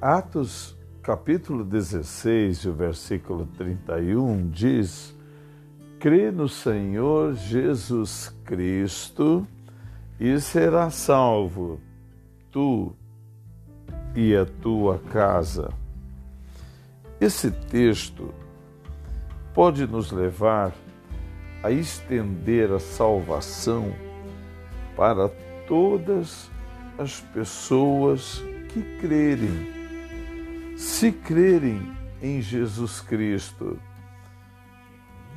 Atos capítulo 16, o versículo 31 diz: Crê no Senhor Jesus Cristo e será salvo, tu e a tua casa. Esse texto pode nos levar a estender a salvação para todas as pessoas que crerem se crerem em Jesus Cristo,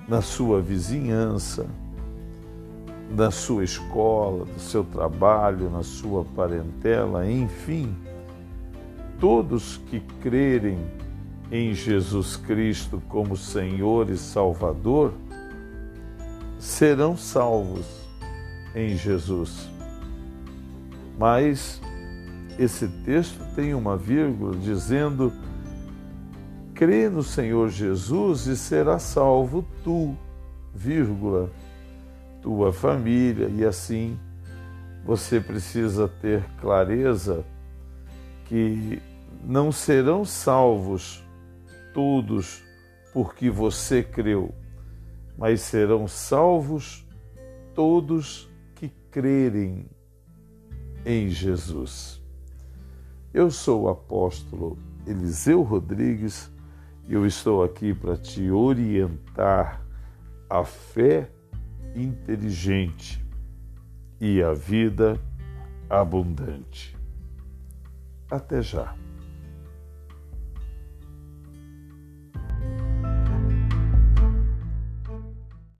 na sua vizinhança, na sua escola, no seu trabalho, na sua parentela, enfim, todos que crerem em Jesus Cristo como Senhor e Salvador serão salvos em Jesus. Mas esse texto tem uma vírgula dizendo: crê no Senhor Jesus e será salvo tu, vírgula, tua família, e assim você precisa ter clareza que não serão salvos todos porque você creu, mas serão salvos todos que crerem em Jesus. Eu sou o apóstolo Eliseu Rodrigues e eu estou aqui para te orientar a fé inteligente e a vida abundante. Até já.